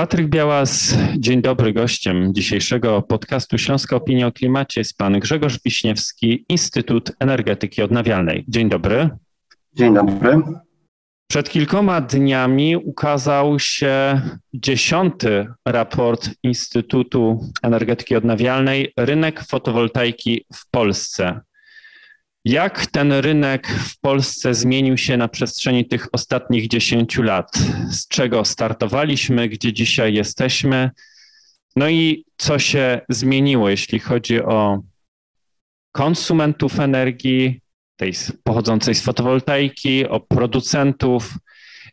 Patryk Białas, dzień dobry. Gościem dzisiejszego podcastu Śląska Opinia o Klimacie jest pan Grzegorz Wiśniewski, Instytut Energetyki Odnawialnej. Dzień dobry. Dzień dobry. Przed kilkoma dniami ukazał się dziesiąty raport Instytutu Energetyki Odnawialnej Rynek fotowoltaiki w Polsce. Jak ten rynek w Polsce zmienił się na przestrzeni tych ostatnich 10 lat? Z czego startowaliśmy, gdzie dzisiaj jesteśmy? No i co się zmieniło, jeśli chodzi o konsumentów energii, tej pochodzącej z fotowoltaiki, o producentów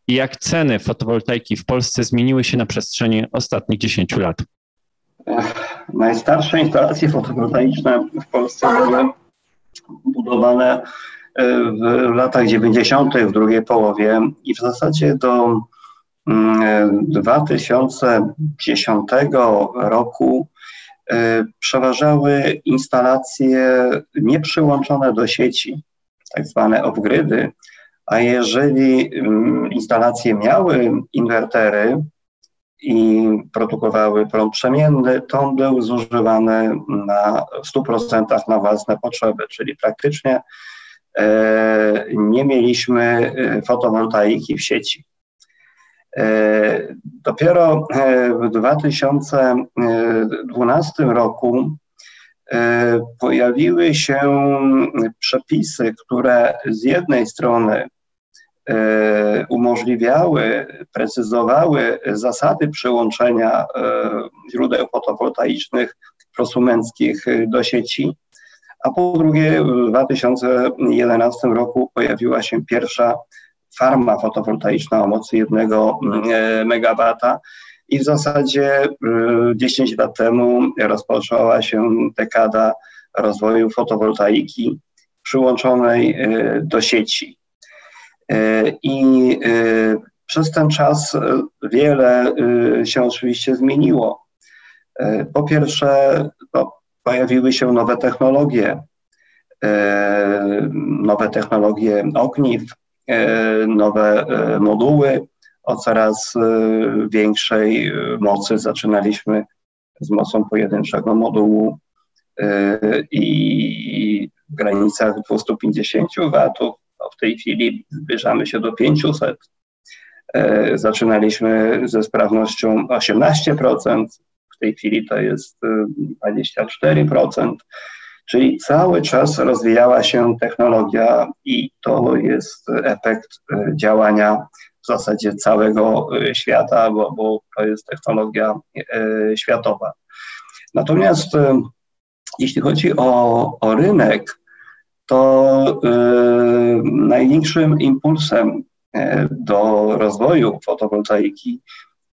i jak ceny fotowoltaiki w Polsce zmieniły się na przestrzeni ostatnich 10 lat? Najstarsze instalacje fotowoltaiczne w Polsce były budowane e, w latach 90., w drugiej połowie i w zasadzie do 2010 mm, roku e, przeważały instalacje nieprzyłączone do sieci, tak zwane off-gridy, a jeżeli mm, instalacje miały inwertery, i produkowały prąd przemienny, to on był zużywany na 100% na własne potrzeby, czyli praktycznie e, nie mieliśmy e, fotowoltaiki w sieci. E, dopiero w 2012 roku pojawiły się przepisy, które z jednej strony umożliwiały, precyzowały zasady przyłączenia e, źródeł fotowoltaicznych prosumenckich do sieci, a po drugie w 2011 roku pojawiła się pierwsza farma fotowoltaiczna o mocy 1 e, MW i w zasadzie 10 lat temu rozpoczęła się dekada rozwoju fotowoltaiki przyłączonej do sieci. E, I e, przez ten czas e, wiele się oczywiście zmieniło. Po pierwsze, no, pojawiły się nowe technologie, nowe technologie ogniw, nowe moduły o coraz większej mocy. Zaczynaliśmy z mocą pojedynczego modułu i w granicach 250 watów no w tej chwili zbliżamy się do 500. E, zaczynaliśmy ze sprawnością 18%, w tej chwili to jest 24%. E, Czyli cały czas rozwijała się technologia i to jest efekt e, działania w zasadzie całego świata, bo, bo to jest technologia światowa. Natomiast jeśli chodzi o, o rynek, to y, największym impulsem e, do rozwoju fotowoltaiki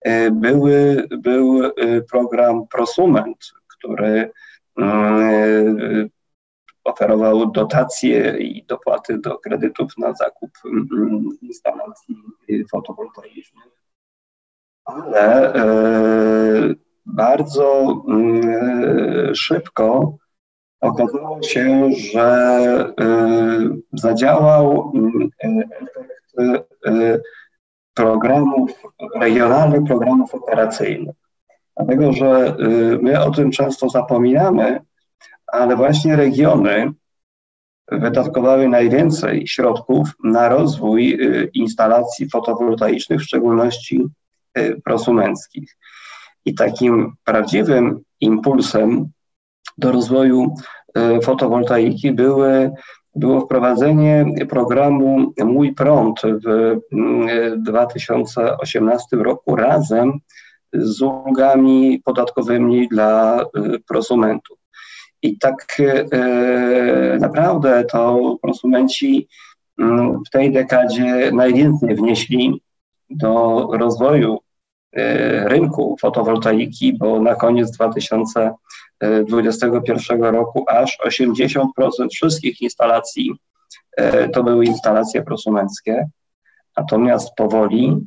e, były, był e, program Prosument, który oferował dotacje i dopłaty do kredytów na zakup instalacji fotowoltaicznych, ale bardzo szybko okazało się, że y, zadziałał y, efekt y, programów, regionalnych programów operacyjnych. Dlatego, że my o tym często zapominamy, ale właśnie regiony wydatkowały najwięcej środków na rozwój instalacji fotowoltaicznych, w szczególności prosumenckich. I takim prawdziwym impulsem do rozwoju e, fotowoltaiki były, było wprowadzenie programu Mój Prąd w 2018 mm, roku razem z ulgami podatkowymi dla e, prosumentów. I tak e, naprawdę to prosumenci mm, w tej dekadzie najwięcej wnieśli do rozwoju rynku fotowoltaiki, bo na koniec 2000 2021 roku aż 80% wszystkich instalacji e, to były instalacje prosumenckie, natomiast powoli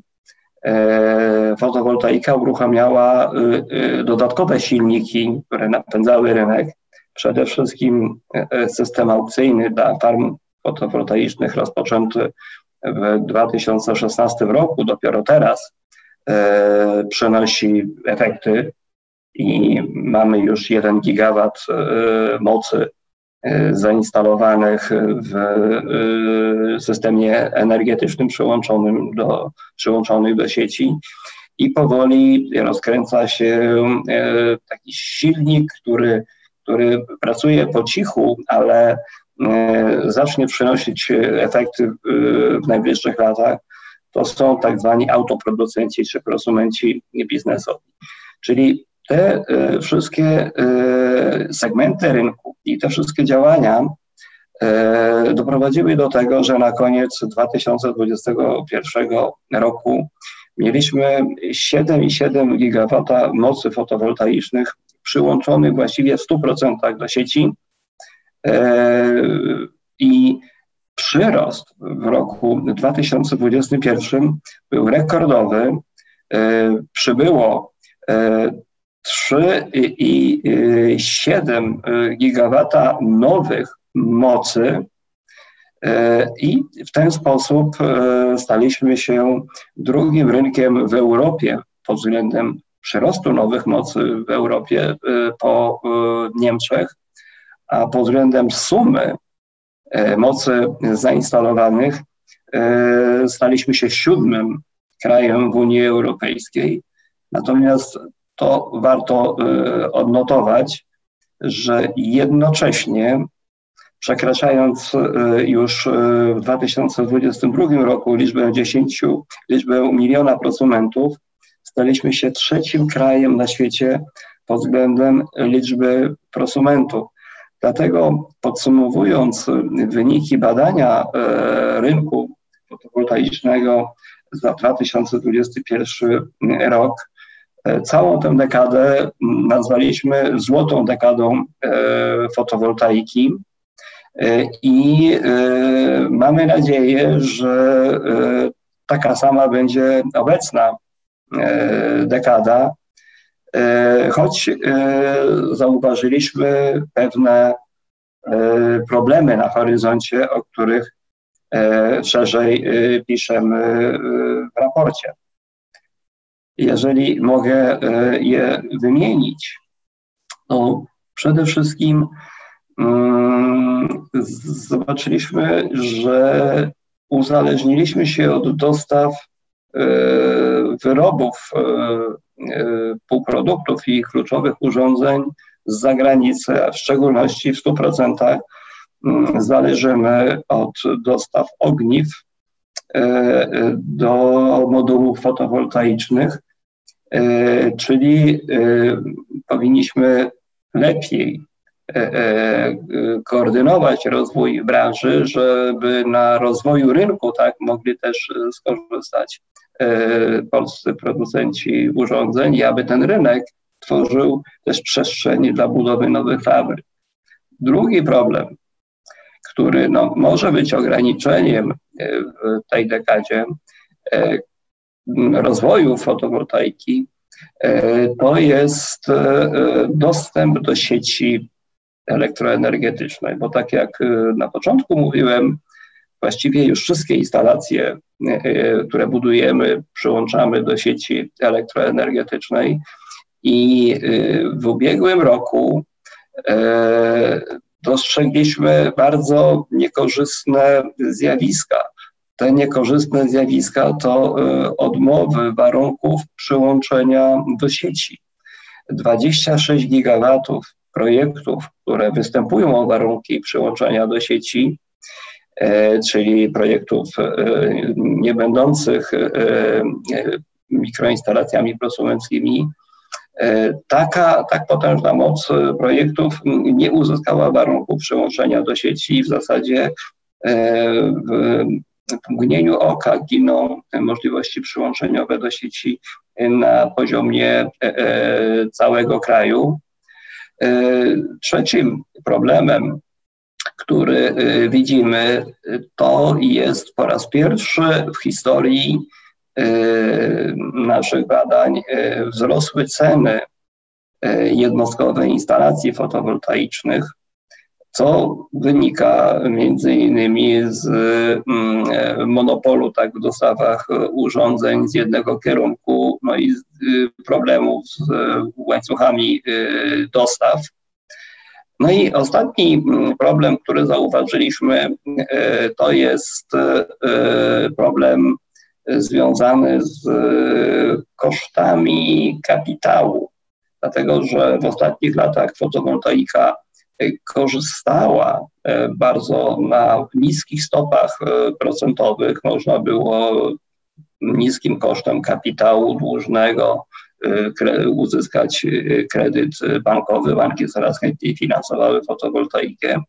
e, fotowoltaika uruchamiała y, y, dodatkowe silniki, które napędzały rynek. Przede wszystkim e, system aukcyjny dla farm fotowoltaicznych rozpoczęty w 2016 roku, dopiero teraz przynosi efekty i mamy już 1 gigawat mocy zainstalowanych w systemie energetycznym przyłączonym do, przyłączonych do sieci i powoli rozkręca się taki silnik, który, który pracuje po cichu, ale E, zacznie przynosić efekty w najbliższych latach, to są tak zwani autoproducenci czy prosumenci biznesowi. Czyli te e, wszystkie e, segmenty rynku i te wszystkie działania doprowadziły do tego, że na koniec 2021 roku mieliśmy 7,7 gigawata mocy fotowoltaicznych przyłączonych właściwie w 100% do sieci E, I przyrost w roku 2021 był rekordowy. E, przybyło 3,7 e, gigawata nowych mocy i w ten sposób staliśmy się drugim rynkiem w Europie pod względem przyrostu nowych mocy w Europie po Niemczech a pod względem sumy mocy zainstalowanych staliśmy się siódmym krajem w Unii Europejskiej. Natomiast to warto e, odnotować, że jednocześnie przekraczając już w 2022 roku liczbę 10, liczbę miliona prosumentów, staliśmy się trzecim krajem na świecie pod względem liczby prosumentów. Dlatego podsumowując wyniki badania rynku fotowoltaicznego za 2021 rok, całą tę dekadę nazwaliśmy złotą dekadą e, fotowoltaiki. I mamy nadzieję, że taka sama będzie obecna dekada, E, choć e, zauważyliśmy pewne e, problemy na horyzoncie, o których szerzej piszemy w raporcie. Jeżeli mogę je wymienić, to przede wszystkim mm, zobaczyliśmy, że uzależniliśmy się od dostaw wyrobów E, półproduktów i kluczowych urządzeń z zagranicy, a w szczególności w 100% mm, zależymy od dostaw ogniw e, do modułów fotowoltaicznych, e, czyli powinniśmy lepiej koordynować rozwój branży, żeby na rozwoju rynku tak mogli też skorzystać E, polscy producenci urządzeń i aby ten rynek tworzył też przestrzeń dla budowy nowych fabryk. Drugi problem, który no, może być ograniczeniem e, w tej dekadzie e, rozwoju fotowoltaiki, to jest dostęp do sieci elektroenergetycznej, bo tak jak na początku mówiłem, właściwie już wszystkie instalacje, e, które budujemy, przyłączamy do sieci elektroenergetycznej. I e, w ubiegłym roku e, dostrzegliśmy bardzo niekorzystne zjawiska. Te niekorzystne zjawiska to odmowy warunków przyłączenia do sieci. 26 gigawatów projektów, które występują o warunki przyłączenia do sieci, E, czyli projektów e, nie będących e, mikroinstalacjami prosumenckimi, taka tak potężna moc projektów nie uzyskała warunków przyłączenia do sieci i w zasadzie mgnieniu oka giną możliwości przyłączeniowe do sieci na poziomie całego kraju. Trzecim problemem który widzimy, to jest po raz pierwszy w historii naszych badań wzrosły ceny jednostkowe instalacji fotowoltaicznych. Co wynika między innymi z mm, monopolu tak, w dostawach urządzeń z jednego kierunku, no i z problemów z łańcuchami dostaw. No i ostatni mm, problem, który zauważyliśmy, to jest problem związany z kosztami kapitału, dlatego że w ostatnich latach fotowoltaika korzystała e, bardzo na niskich stopach e, procentowych. Można było niskim kosztem kapitału dłużnego e, uzyskać kredyt bankowy. Banki coraz chętniej finansowały fotowoltaikę.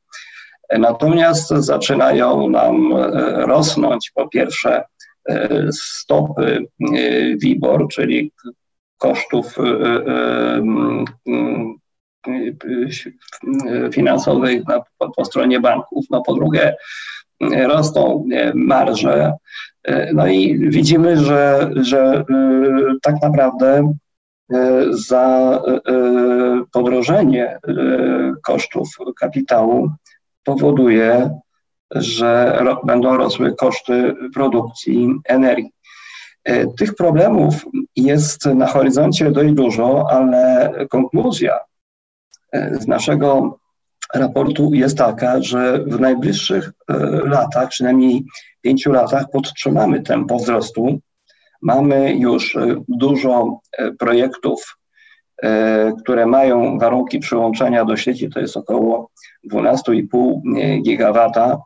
Natomiast zaczynają nam rosnąć po pierwsze stopy WIBOR, czyli kosztów finansowych na, po, po stronie banków. No po drugie, rosną marże. No i widzimy, że, że tak naprawdę za podrożenie kosztów kapitału powoduje, że będą rosły koszty produkcji energii. Tych problemów jest na horyzoncie dość dużo, ale konkluzja z naszego raportu jest taka, że w najbliższych e, latach, przynajmniej pięciu latach, podtrzymamy tempo wzrostu. Mamy już e, dużo e, projektów, które mają warunki przyłączenia do sieci, to jest około 12,5 gigawata,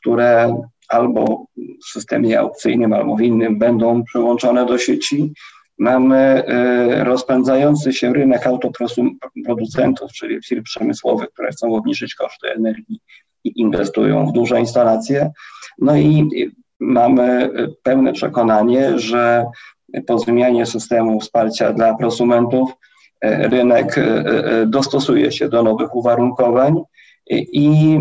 które albo w systemie aukcyjnym, albo w innym będą przyłączone do sieci Mamy e, rozpędzający się rynek autoproducentów, czyli firm przemysłowych, które chcą obniżyć koszty energii i inwestują w duże instalacje. No i mamy pełne przekonanie, że po zmianie systemu wsparcia dla prosumentów e, rynek dostosuje się do nowych uwarunkowań i, i,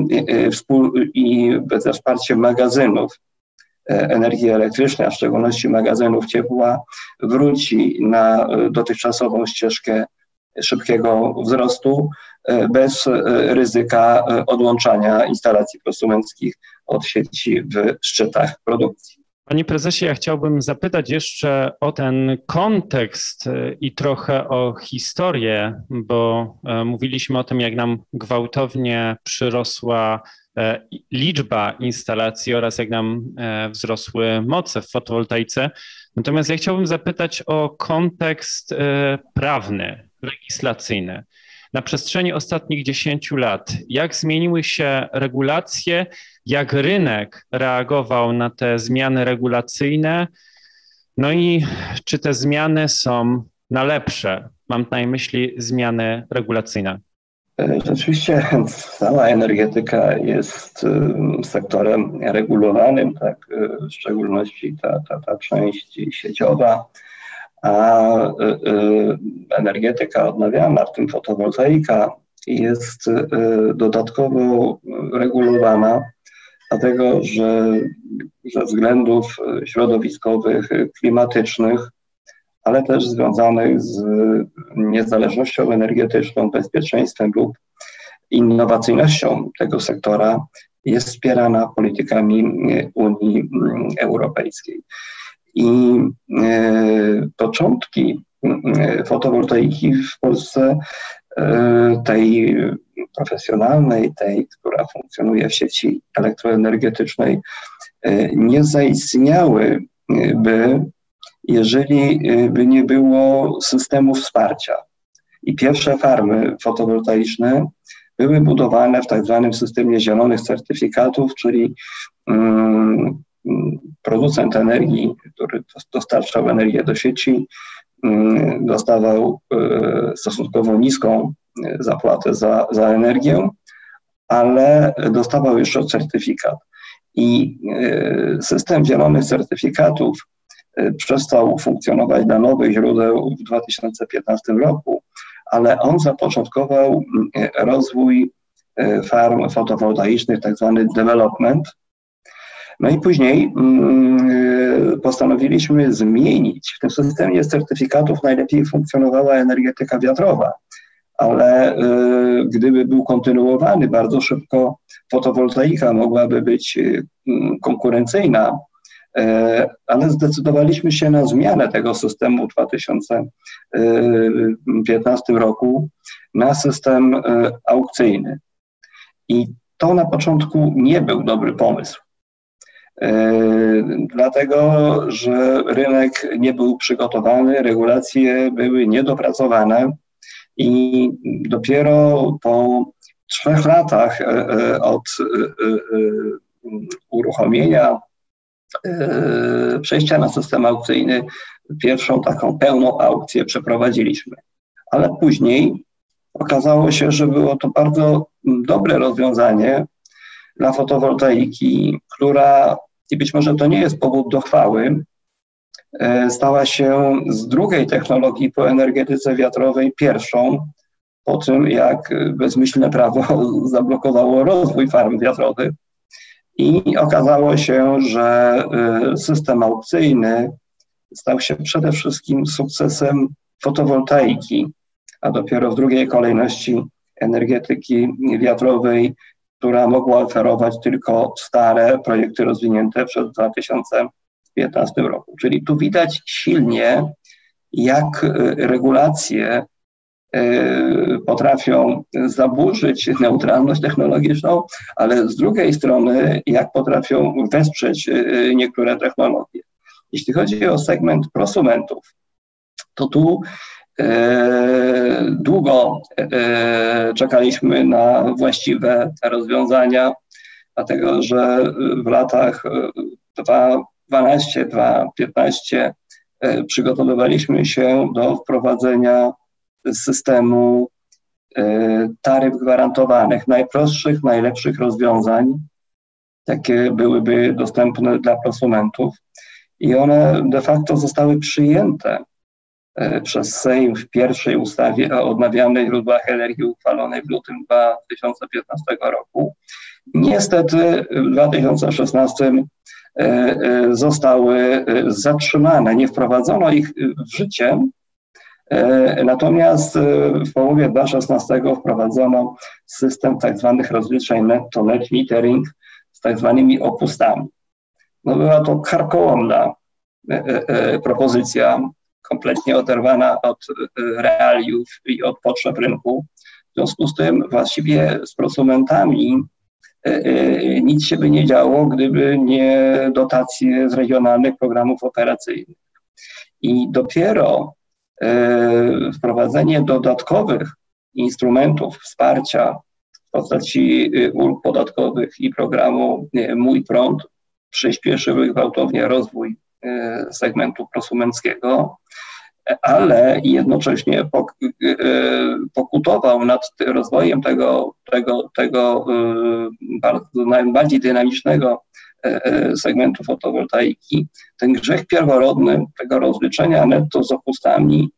i ze wsparciem magazynów energii elektrycznej, a w szczególności magazynów ciepła, wróci na e, dotychczasową ścieżkę szybkiego wzrostu e, bez ryzyka odłączania instalacji prosumenckich od sieci w szczytach produkcji. Panie prezesie, ja chciałbym zapytać jeszcze o ten kontekst i trochę o historię, bo mówiliśmy o tym, jak nam gwałtownie przyrosła E, liczba instalacji oraz jak nam e, wzrosły moce w fotowoltaice. Natomiast ja chciałbym zapytać o kontekst e, prawny, legislacyjny. Na przestrzeni ostatnich 10 lat, jak zmieniły się regulacje, jak rynek reagował na te zmiany regulacyjne, no i czy te zmiany są na lepsze? Mam na myśli zmiany regulacyjne. Rzeczywiście cała energetyka jest sektorem regulowanym, tak, w szczególności ta, ta, ta część sieciowa, a energetyka odnawialna, w tym fotowoltaika, jest dodatkowo regulowana, dlatego że ze względów środowiskowych, klimatycznych ale też związanych z niezależnością energetyczną, bezpieczeństwem lub innowacyjnością tego sektora jest wspierana politykami Unii Europejskiej. I e, początki e, fotowoltaiki w Polsce, e, tej profesjonalnej, tej, która funkcjonuje w sieci elektroenergetycznej, nie zaistniały by jeżeli y, by nie było systemu wsparcia. I pierwsze farmy fotowoltaiczne były budowane w tak zwanym systemie zielonych certyfikatów, czyli um, producent energii, który dostarczał energię do sieci, um, dostawał um, stosunkowo niską y, zapłatę za, za energię, ale dostawał jeszcze certyfikat. I system zielonych certyfikatów przestał funkcjonować dla nowych źródeł w 2015 roku, ale on zapoczątkował y, rozwój y, farm fotowoltaicznych, tak zwany development. No i później mm, postanowiliśmy zmienić. W tym systemie certyfikatów najlepiej funkcjonowała energetyka wiatrowa, ale gdyby był kontynuowany bardzo szybko, fotowoltaika mogłaby być konkurencyjna E, ale zdecydowaliśmy się na zmianę tego systemu w 2015 roku na system e, aukcyjny. I to na początku nie był dobry pomysł. E, dlatego, że rynek nie był przygotowany, regulacje były niedopracowane i dopiero po trzech latach od uruchomienia E, przejścia na system aukcyjny pierwszą taką pełną aukcję przeprowadziliśmy. Ale później okazało się, że było to bardzo dobre rozwiązanie dla fotowoltaiki, która, i być może to nie jest powód do chwały, e, stała się z drugiej technologii po energetyce wiatrowej pierwszą, po tym jak bezmyślne prawo zablokowało rozwój farm wiatrowych. I okazało się, że y, system aukcyjny stał się przede wszystkim sukcesem fotowoltaiki, a dopiero w drugiej kolejności energetyki wiatrowej, która mogła oferować tylko stare projekty rozwinięte przed 2015 roku. Czyli tu widać silnie, jak y, regulacje potrafią zaburzyć neutralność technologiczną, ale z drugiej strony, jak potrafią wesprzeć e, niektóre technologie. Jeśli chodzi o segment prosumentów, to tu długo czekaliśmy na właściwe rozwiązania, dlatego że w latach 2012-2015 przygotowywaliśmy się do wprowadzenia systemu e, taryf gwarantowanych, najprostszych, najlepszych rozwiązań, jakie byłyby dostępne dla prosumentów. I one de facto zostały przyjęte e, przez Sejm w pierwszej ustawie o odnawialnych źródłach energii uchwalonej w lutym 2015 roku. Niestety w 2016 e, zostały zatrzymane, nie wprowadzono ich w życie, natomiast e, w połowie 2016 wprowadzono system tak zwanych rozliczeń netto, net metering z tak zwanymi opustami. No była to karkołomna e, propozycja, kompletnie oderwana od realiów i od potrzeb rynku. W związku z tym właściwie z prosumentami nic się by nie działo, gdyby nie dotacje z regionalnych programów operacyjnych. I dopiero E, wprowadzenie dodatkowych instrumentów wsparcia w postaci y, ulg podatkowych i programu y, Mój Prąd przyspieszyły gwałtownie rozwój y, segmentu prosumenckiego, ale jednocześnie pokutował nad rozwojem tego, tego, tego bardzo najbardziej dynamicznego E, e, segmentu fotowoltaiki, ten grzech pierworodny tego rozliczenia netto z opustami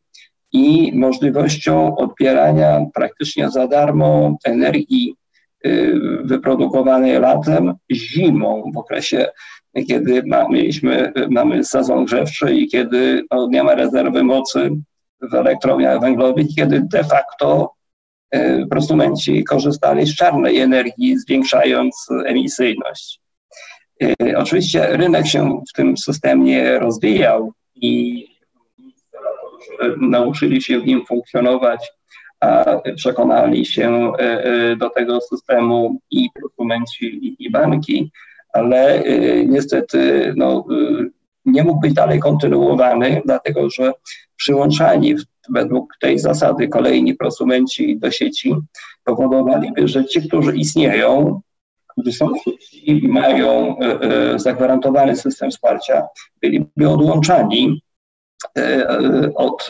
i możliwością odbierania praktycznie za darmo energii e, wyprodukowanej latem zimą w okresie, kiedy mieliśmy, mamy sezon grzewczy i kiedy no, nie ma rezerwy mocy w elektrowniach węglowych, kiedy de facto prosumenci korzystali z czarnej energii, zwiększając emisyjność. Y, oczywiście rynek się w tym systemie rozwijał i nauczyli się w nim funkcjonować, a przekonali się y, y, do tego systemu i prosumenci, i banki, ale niestety no, nie mógł być dalej kontynuowany, dlatego że przyłączani według tej zasady kolejni prosumenci do sieci powodowaliby, że ci, którzy istnieją, którzy są i mają e, e, zagwarantowany system wsparcia, byliby odłączani e, od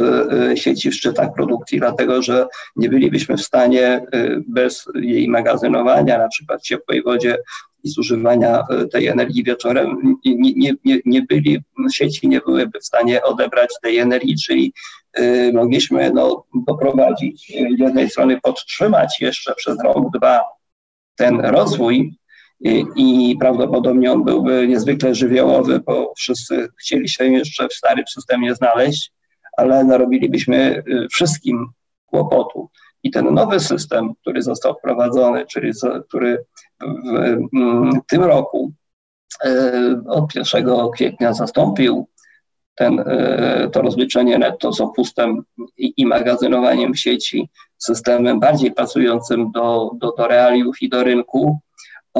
sieci w szczytach produkcji, dlatego że nie bylibyśmy w stanie bez jej magazynowania, na przykład w ciepłej wodzie i zużywania tej energii wieczorem, nie, nie, nie, nie byli, sieci nie byłyby w stanie odebrać tej energii, czyli mogliśmy no, doprowadzić, z jednej strony podtrzymać jeszcze przez rok, dwa ten rozwój i, i prawdopodobnie on byłby niezwykle żywiołowy, bo wszyscy chcieli się jeszcze w starym systemie znaleźć, ale narobilibyśmy y, wszystkim kłopotu. I ten nowy system, który został wprowadzony, czyli który w, w tym roku od 1 kwietnia zastąpił ten, e, to rozliczenie netto z opustem i, i magazynowaniem sieci systemem bardziej pasującym do, do, do realiów i do rynku,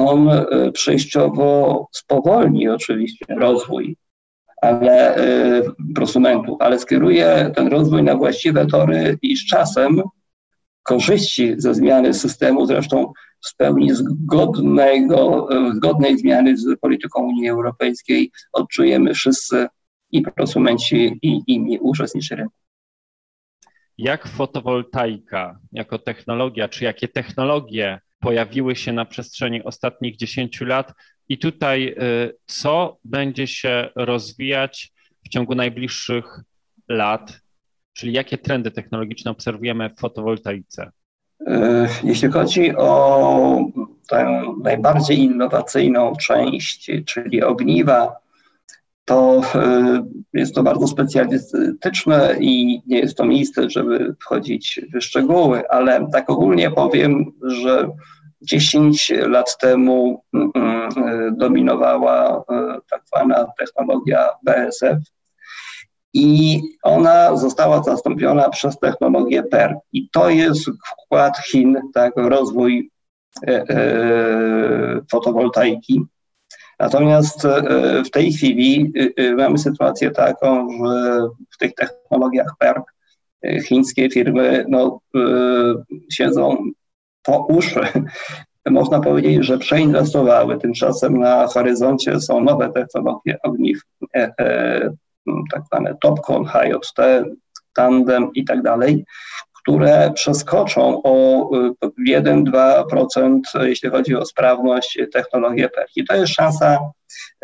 on e, przejściowo spowolni oczywiście rozwój ale, e, prosumentów, ale skieruje ten rozwój na właściwe tory i z czasem korzyści ze zmiany systemu, zresztą w pełni zgodnego, zgodnej zmiany z polityką Unii Europejskiej odczujemy wszyscy i prosumenci, i inni uczestnicy rynku. Jak fotowoltaika jako technologia, czy jakie technologie pojawiły się na przestrzeni ostatnich 10 lat i tutaj y, co będzie się rozwijać w ciągu najbliższych lat, czyli jakie trendy technologiczne obserwujemy w fotowoltaice? Y, jeśli chodzi o tę najbardziej innowacyjną część, czyli ogniwa, to e, jest to bardzo specjalistyczne i nie jest to miejsce, żeby wchodzić w szczegóły, ale tak ogólnie powiem, że 10 lat temu mm, mm, dominowała e, tak zwana technologia BSF i ona została zastąpiona przez technologię PER. I to jest wkład Chin tak, w rozwój e, fotowoltaiki. Natomiast e, w tej chwili e, e, mamy sytuację taką, że w tych technologiach PERP chińskie firmy no, siedzą po uszy. Można powiedzieć, że przeinwestowały. Tymczasem na horyzoncie są nowe technologie ogniw, tak zwane TOPCon, HJT, Tandem i tak dalej, które przeskoczą o 1-2%, y, jeśli chodzi o sprawność technologii PERK. I to jest szansa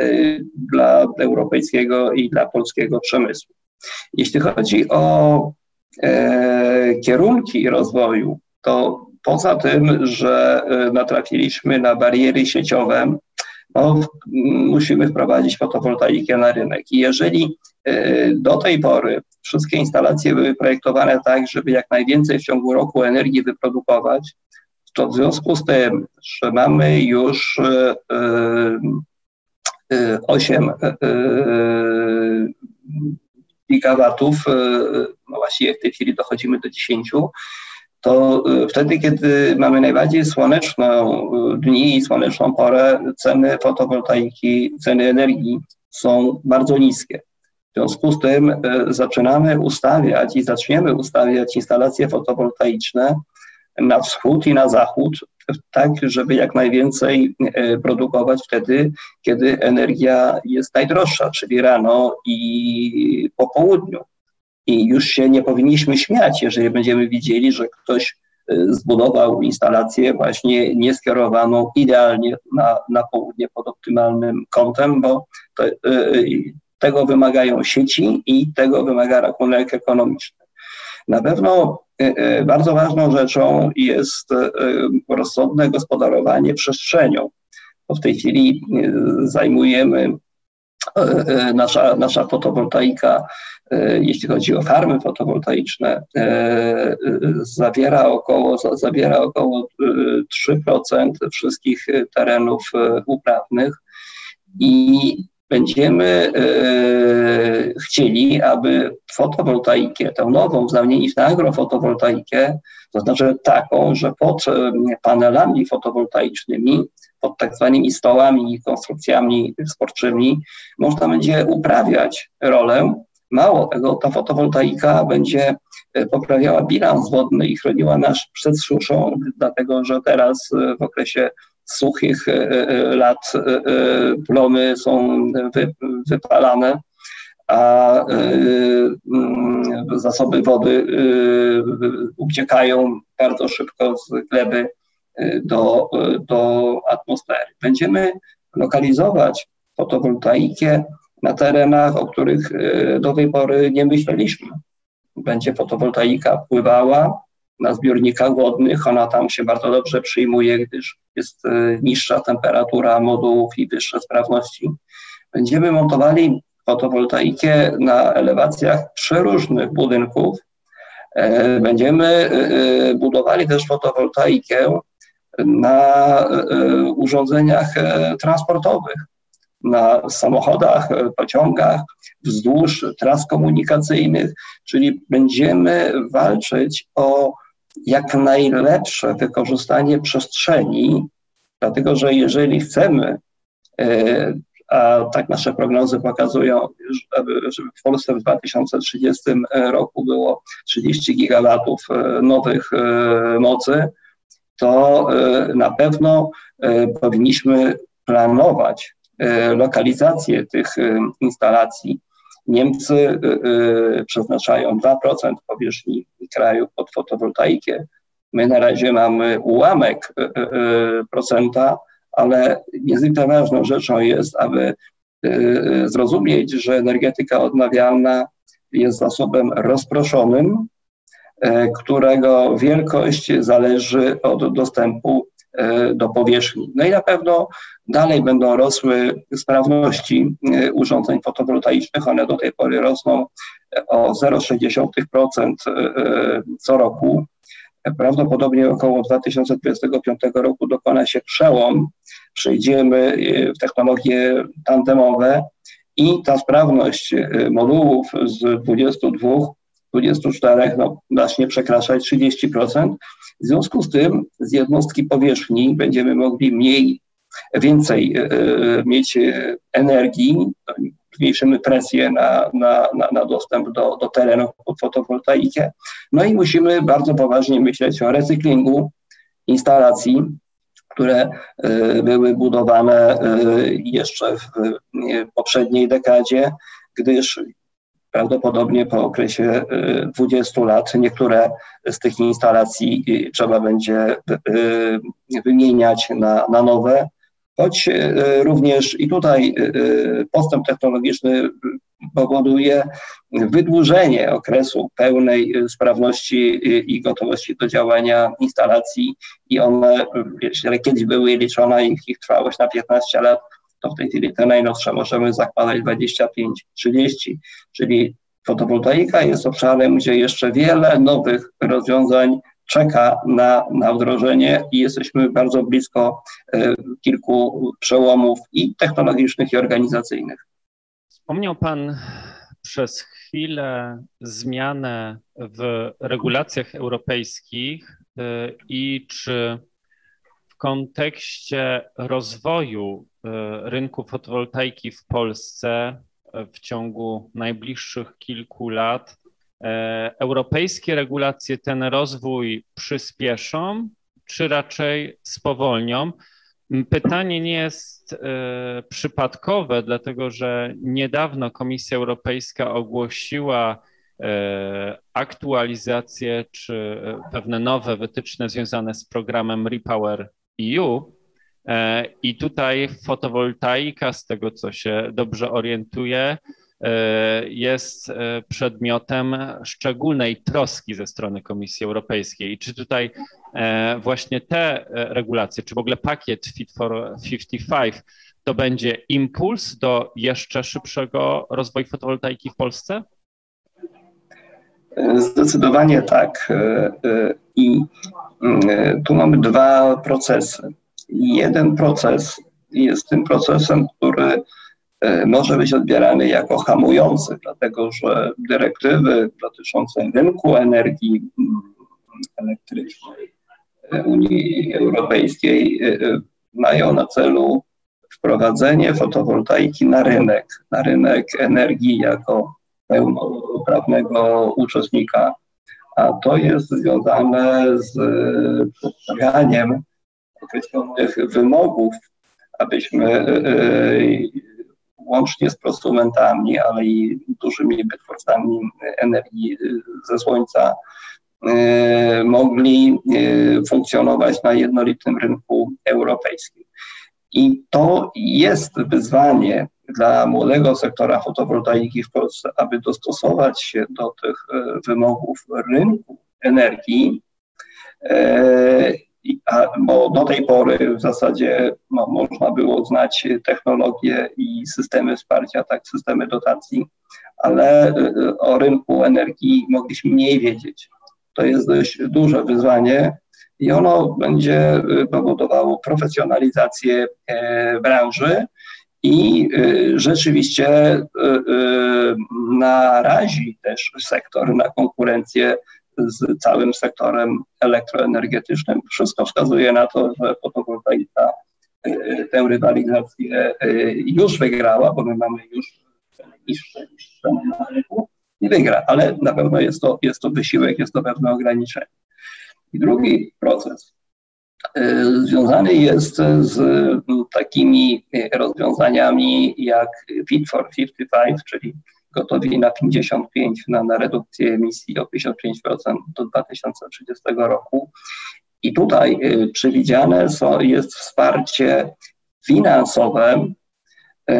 y, dla europejskiego i dla polskiego przemysłu. Jeśli chodzi o e, kierunki rozwoju, to poza tym, że y, natrafiliśmy na bariery sieciowe, no, musimy wprowadzić fotowoltaikę na rynek. I jeżeli do tej pory wszystkie instalacje były projektowane tak, żeby jak najwięcej w ciągu roku energii wyprodukować, to w związku z tym, że mamy już 8 e, e, e, gigawatów, no właściwie w tej chwili dochodzimy do 10, to wtedy, kiedy mamy najbardziej słoneczną dni i słoneczną porę, ceny fotowoltaiki, ceny energii są bardzo niskie. W związku z tym e, zaczynamy ustawiać i zaczniemy ustawiać instalacje fotowoltaiczne na wschód i na zachód, tak żeby jak najwięcej produkować wtedy, kiedy energia jest najdroższa, czyli rano i po południu. I już się nie powinniśmy śmiać, jeżeli będziemy widzieli, że ktoś e, zbudował instalację właśnie nieskierowaną idealnie na, na południe pod optymalnym kątem, bo to, tego wymagają sieci i tego wymaga rachunek ekonomiczny. Na pewno e, e, bardzo ważną rzeczą jest e, rozsądne gospodarowanie przestrzenią. Bo w tej chwili zajmujemy nasza, nasza fotowoltaika, jeśli chodzi o farmy fotowoltaiczne, zawiera około, zawiera około 3% wszystkich terenów uprawnych i będziemy e, chcieli, aby fotowoltaikę, tę nową, zamienić na agrofotowoltaikę, to znaczy taką, że pod e, panelami fotowoltaicznymi, pod tak zwanymi stołami i konstrukcjami sporczymi, można będzie uprawiać rolę. Mało tego, ta fotowoltaika będzie e, poprawiała bilans wodny i chroniła nas przed suszą, dlatego że teraz w okresie suchych e, e, lat e, plomy są wypalane, a mm, zasoby wody uciekają bardzo szybko z gleby do, do atmosfery. Będziemy lokalizować fotowoltaikę na terenach, o których do tej pory nie myśleliśmy. Będzie fotowoltaika pływała, na zbiornikach wodnych. Ona tam się bardzo dobrze przyjmuje, gdyż jest e, niższa temperatura modułów i wyższe sprawności. Będziemy montowali fotowoltaikę na elewacjach przeróżnych budynków Będziemy budowali też fotowoltaikę na urządzeniach transportowych, na samochodach, pociągach, wzdłuż tras komunikacyjnych, czyli będziemy walczyć o jak najlepsze wykorzystanie przestrzeni, dlatego że jeżeli chcemy, e, a tak nasze prognozy pokazują, żeby w Polsce w 2030 roku było 30 gigawatów e, nowych e, mocy, to na pewno powinniśmy planować lokalizację tych instalacji Niemcy przeznaczają 2% powierzchni kraju pod fotowoltaikę. My na razie mamy ułamek procenta, ale niezwykle ważną rzeczą jest, aby zrozumieć, że energetyka odnawialna jest zasobem rozproszonym, którego wielkość zależy od dostępu E, do powierzchni. No i na pewno dalej będą rosły sprawności e, urządzeń fotowoltaicznych. One do tej pory rosną o 0,6% e, co roku. Prawdopodobnie około 2025 roku dokona się przełom. Przejdziemy w technologie tandemowe i ta sprawność modułów z 22 24 no, zacznie przekraczać 30%. W związku z tym z jednostki powierzchni będziemy mogli mniej, więcej e, e mieć e, energii, zmniejszymy presję na, na, na, na dostęp do, do terenów pod fotowoltaikę. No i musimy bardzo poważnie myśleć o recyklingu instalacji, które były budowane jeszcze w poprzedniej dekadzie, gdyż Prawdopodobnie po okresie 20 y, lat niektóre z tych instalacji y, trzeba będzie y, wymieniać na, na nowe, choć również i tutaj postęp technologiczny powoduje wydłużenie okresu pełnej sprawności i gotowości do działania instalacji i one, kiedyś były liczone ich, ich trwałość na 15 lat, to w tej chwili te najnowsze możemy zakładać 25-30, czyli fotowoltaika jest obszarem, gdzie jeszcze wiele nowych rozwiązań czeka na, na wdrożenie i jesteśmy bardzo blisko e, kilku przełomów i technologicznych, i organizacyjnych. Wspomniał Pan przez chwilę zmianę w regulacjach europejskich e, i czy w kontekście rozwoju rynku fotowoltaiki w Polsce e, w ciągu najbliższych kilku lat e, europejskie regulacje ten rozwój przyspieszą, czy raczej spowolnią? Pytanie nie jest przypadkowe, dlatego że niedawno Komisja Europejska ogłosiła aktualizację czy pewne nowe wytyczne związane z programem Repower EU. E, I tutaj fotowoltaika, z tego co się dobrze orientuję, e, jest e, przedmiotem szczególnej troski ze strony Komisji Europejskiej. Czy tutaj właśnie te regulacje, czy w ogóle pakiet Fit for 55 to będzie impuls do jeszcze szybszego rozwoju fotowoltaiki w Polsce? Zdecydowanie tak. I mm, tu mamy dwa procesy. Jeden proces jest tym procesem, który e, może być odbierany jako hamujący, dlatego że dyrektywy dotyczące rynku energii mm, elektrycznej Unii Europejskiej e, e, mają na celu wprowadzenie fotowoltaiki na rynek, na rynek energii jako pełnoprawnego uczestnika. A to jest związane z e, przedstawianiem określonych wymogów, abyśmy e, e, łącznie z prosumentami, ale i dużymi wytwórcami energii ze słońca mogli funkcjonować na jednolitym rynku europejskim. I to jest wyzwanie dla młodego sektora fotowoltaiki w Polsce, aby dostosować się do tych e, wymogów rynku energii, e, bo do tej pory w zasadzie no, można było znać technologie i systemy wsparcia, tak, systemy dotacji, ale e, o rynku energii mogliśmy mniej wiedzieć. to jest dość duże wyzwanie i ono będzie powodowało profesjonalizację branży i rzeczywiście narazi też sektor na konkurencję z całym sektorem elektroenergetycznym. Wszystko wskazuje na to, że fotowoltaika e, tę rywalizację e, już wygrała, bo my mamy już niższe niż ceny na rynku i wygra, ale na pewno jest to, jest to wysiłek, jest to pewne ograniczenie. I drugi proces e, związany jest z takimi rozwiązaniami jak Fit for 55, czyli gotowi na 55, na, na redukcję emisji o 55% do 2030 roku. I tutaj y, przewidziane są, jest wsparcie finansowe y,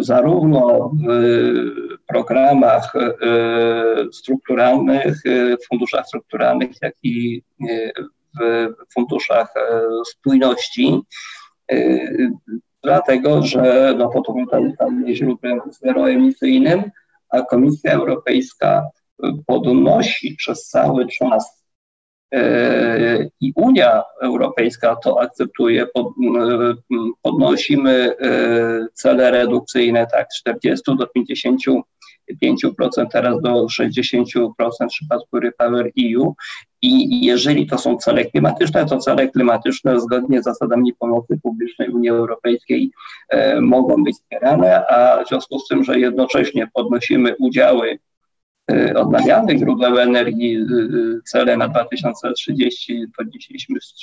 zarówno w programach y, strukturalnych, funduszach strukturalnych, jak i w funduszach spójności dlatego że no, fotowoltaika jest źródłem zeroemisyjnym, a Komisja Europejska podnosi przez cały czas e, i Unia Europejska to akceptuje, e, podnosimy cele redukcyjne tak 40 do 50 5%, teraz do 60% w przypadku Repower EU. I jeżeli to są cele klimatyczne, to cele klimatyczne zgodnie z zasadami pomocy publicznej Unii Europejskiej e, mogą być wspierane, a w związku z tym, że jednocześnie podnosimy udziały e, odnawialnych źródeł energii, e, cele na 2030 podnieśliśmy z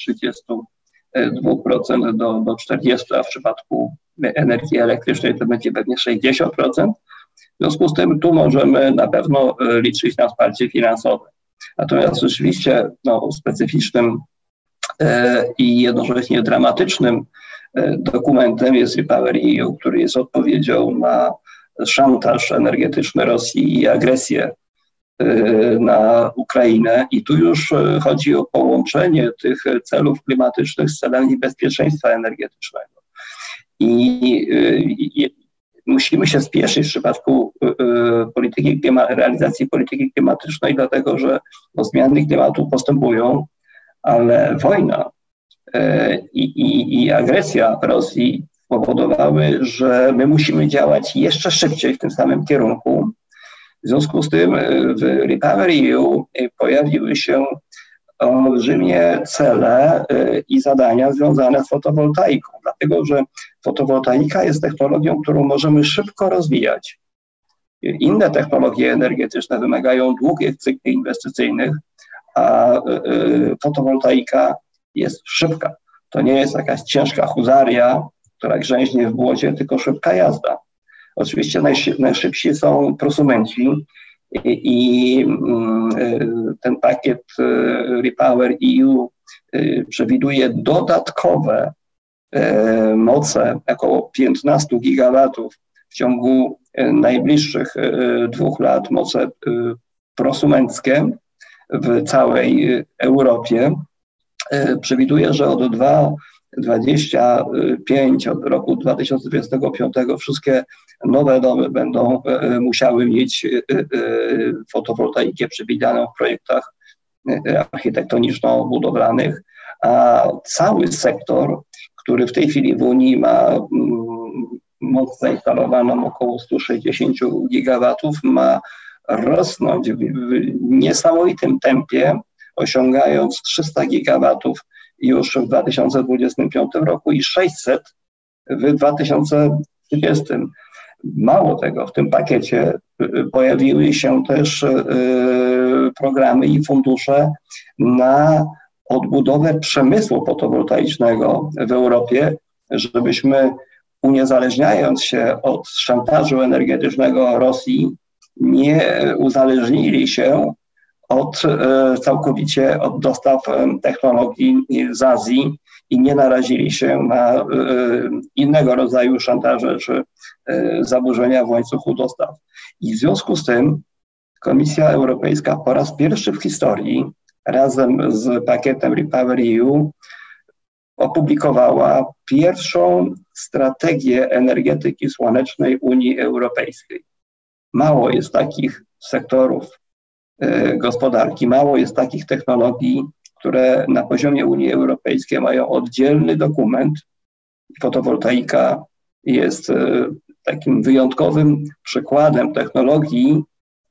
32% do, do 40%, a w przypadku energii elektrycznej to będzie pewnie 60%. W związku z tym tu możemy na pewno e, liczyć na wsparcie finansowe. Natomiast rzeczywiście no, specyficznym e, i jednocześnie dramatycznym e, dokumentem jest Repower EU, który jest odpowiedzią na szantaż energetyczny Rosji i agresję na Ukrainę. I tu już chodzi o połączenie tych celów klimatycznych z celami bezpieczeństwa energetycznego. I musimy się spieszyć w przypadku y, y, polityki, realizacji polityki klimatycznej, dlatego że no, zmiany klimatu postępują, ale wojna y, i, i, i agresja Rosji spowodowały, że my musimy działać jeszcze szybciej w tym samym kierunku. W związku z tym w Repower EU pojawiły się olbrzymie cele y, i zadania związane z fotowoltaiką, dlatego że fotowoltaika jest technologią, którą możemy szybko rozwijać. Inne technologie energetyczne wymagają długich cykli inwestycyjnych, a y, y, fotowoltaika jest szybka. To nie jest jakaś ciężka huzaria, która grzęźnie w błocie, tylko szybka jazda. Oczywiście najszybsi są prosumenci, i mm, y, ten pakiet y, Repower EU y, przewiduje dodatkowe moce, około 15 gigawatów w ciągu najbliższych dwóch lat, moce prosumenckie w całej Europie. Przewiduje, że od 2 25 od roku 2025 wszystkie nowe domy będą e, musiały mieć e, e, fotowoltaikę przewidzianą w projektach architektoniczno-budowlanych, a cały sektor, który w tej chwili w Unii ma mm, moc zainstalowaną około 160 gigawatów, ma rosnąć w niesamowitym tempie, osiągając 300 gigawatów już w 2025 roku i 600 w 2030. Mało tego, w tym pakiecie y, y, pojawiły się też y, programy i fundusze na odbudowę przemysłu fotowoltaicznego w Europie, żebyśmy uniezależniając się od szantażu energetycznego Rosji, nie uzależnili się od, e, całkowicie od dostaw e, technologii z Azji i nie narazili się na e, innego rodzaju szantaże czy zaburzenia w łańcuchu dostaw. I w związku z tym Komisja Europejska po raz pierwszy w historii razem z pakietem Repower EU opublikowała pierwszą strategię energetyki słonecznej Unii Europejskiej. Mało jest takich sektorów gospodarki. Mało jest takich technologii, które na poziomie Unii Europejskiej mają oddzielny dokument. Fotowoltaika jest takim wyjątkowym przykładem technologii,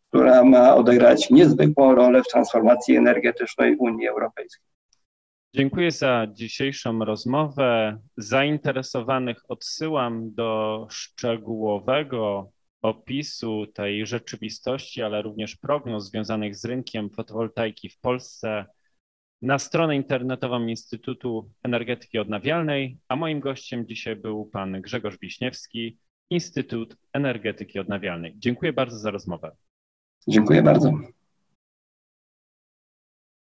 która ma odegrać niezwykłą rolę w transformacji energetycznej Unii Europejskiej. Dziękuję za dzisiejszą rozmowę. Zainteresowanych odsyłam do szczegółowego opisu tej rzeczywistości, ale również prognoz związanych z rynkiem fotowoltaiki w Polsce na stronę internetową Instytutu Energetyki Odnawialnej, a moim gościem dzisiaj był pan Grzegorz Wiśniewski, Instytut Energetyki Odnawialnej. Dziękuję bardzo za rozmowę. Dziękuję bardzo.